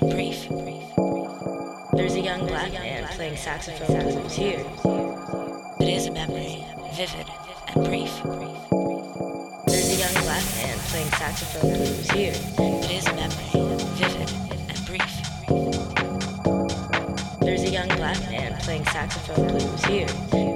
Brief. There's a young black man playing saxophone blues here. It is a memory, vivid and brief. There's a young black man playing saxophone blues here. It is a memory, vivid and brief. There's a young black man playing saxophone blues here.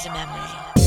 is a memory.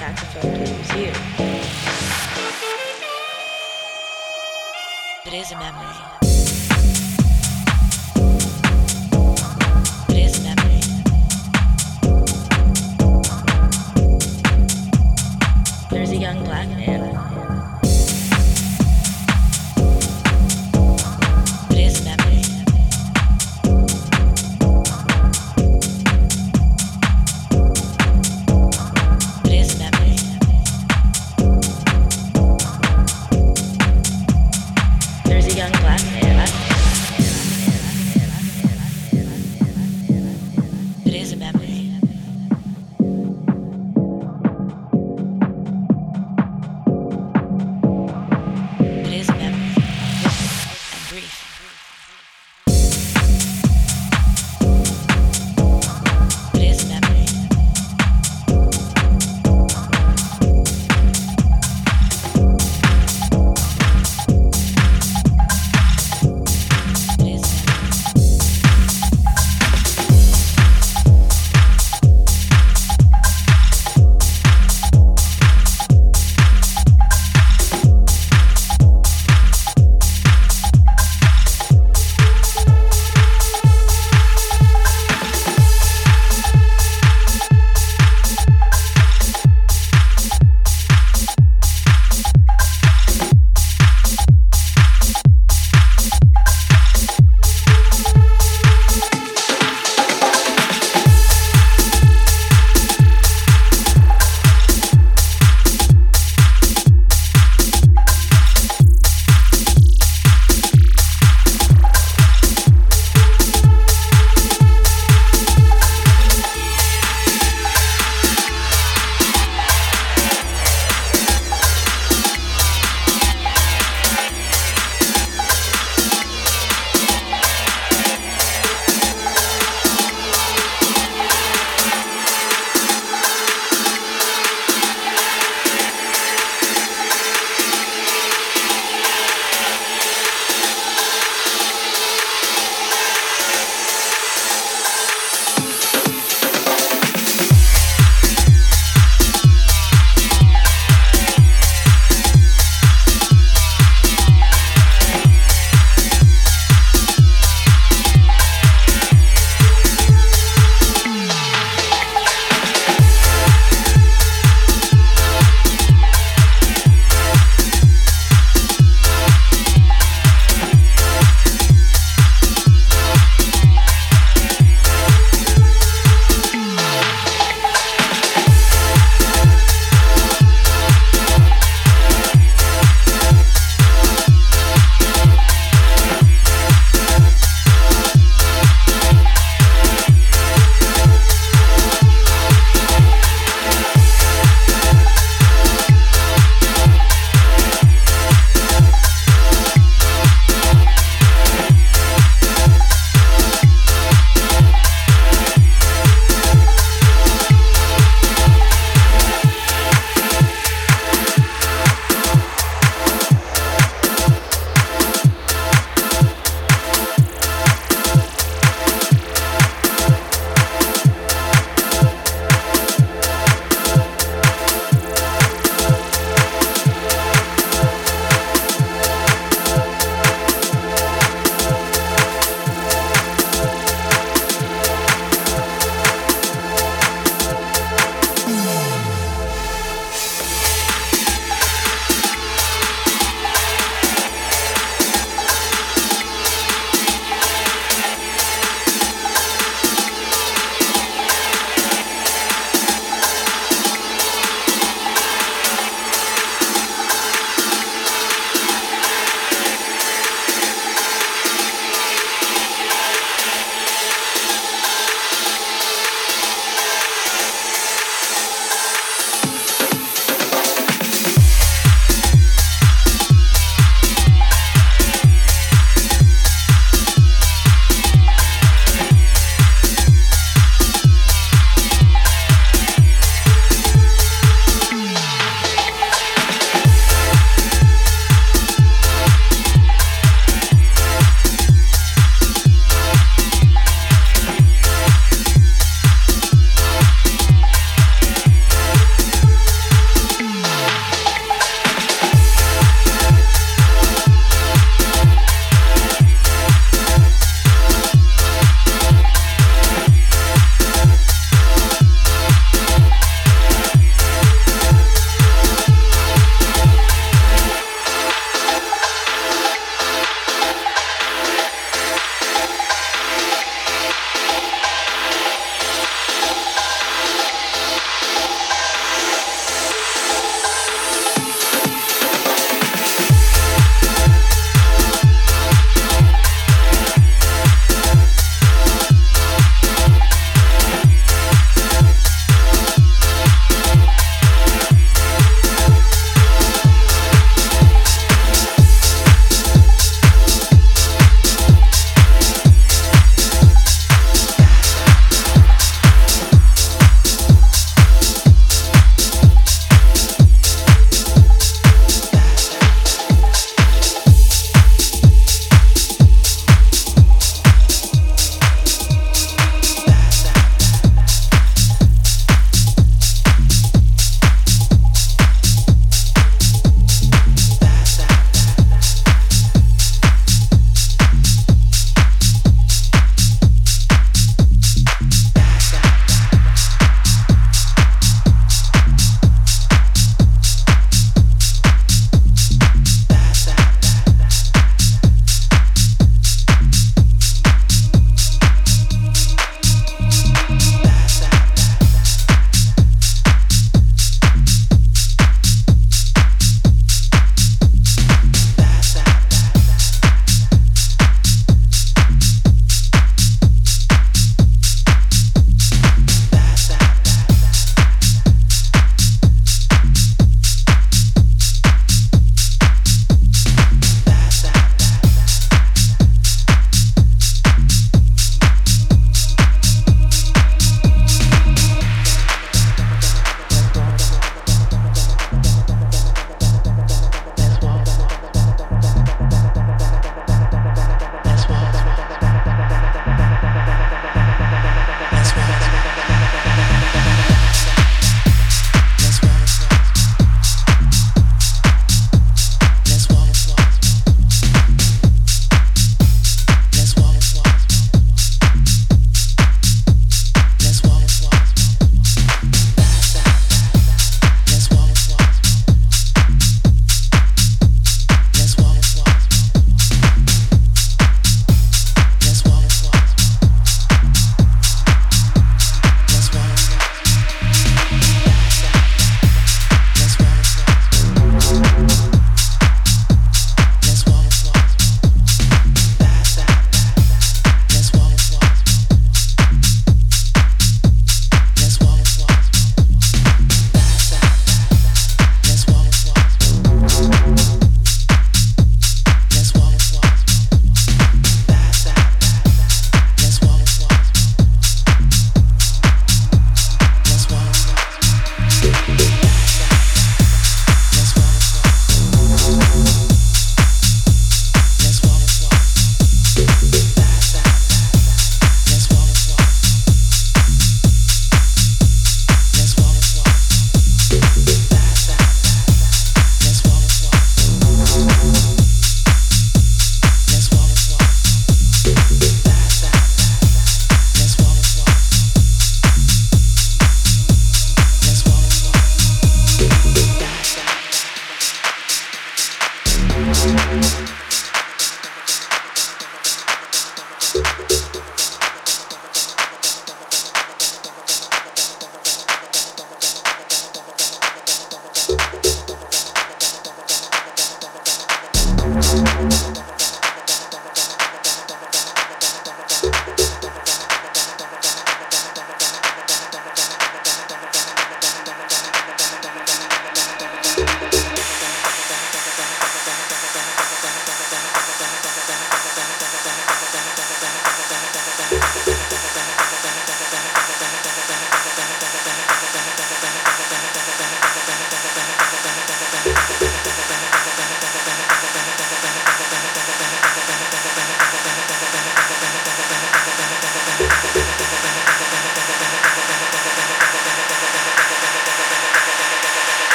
saxophone is you. It is a memory. There's a young black man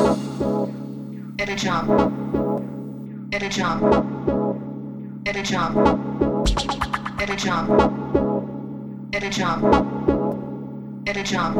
At a job. At a job. At a job. At a job. At a job. At a job. At a job.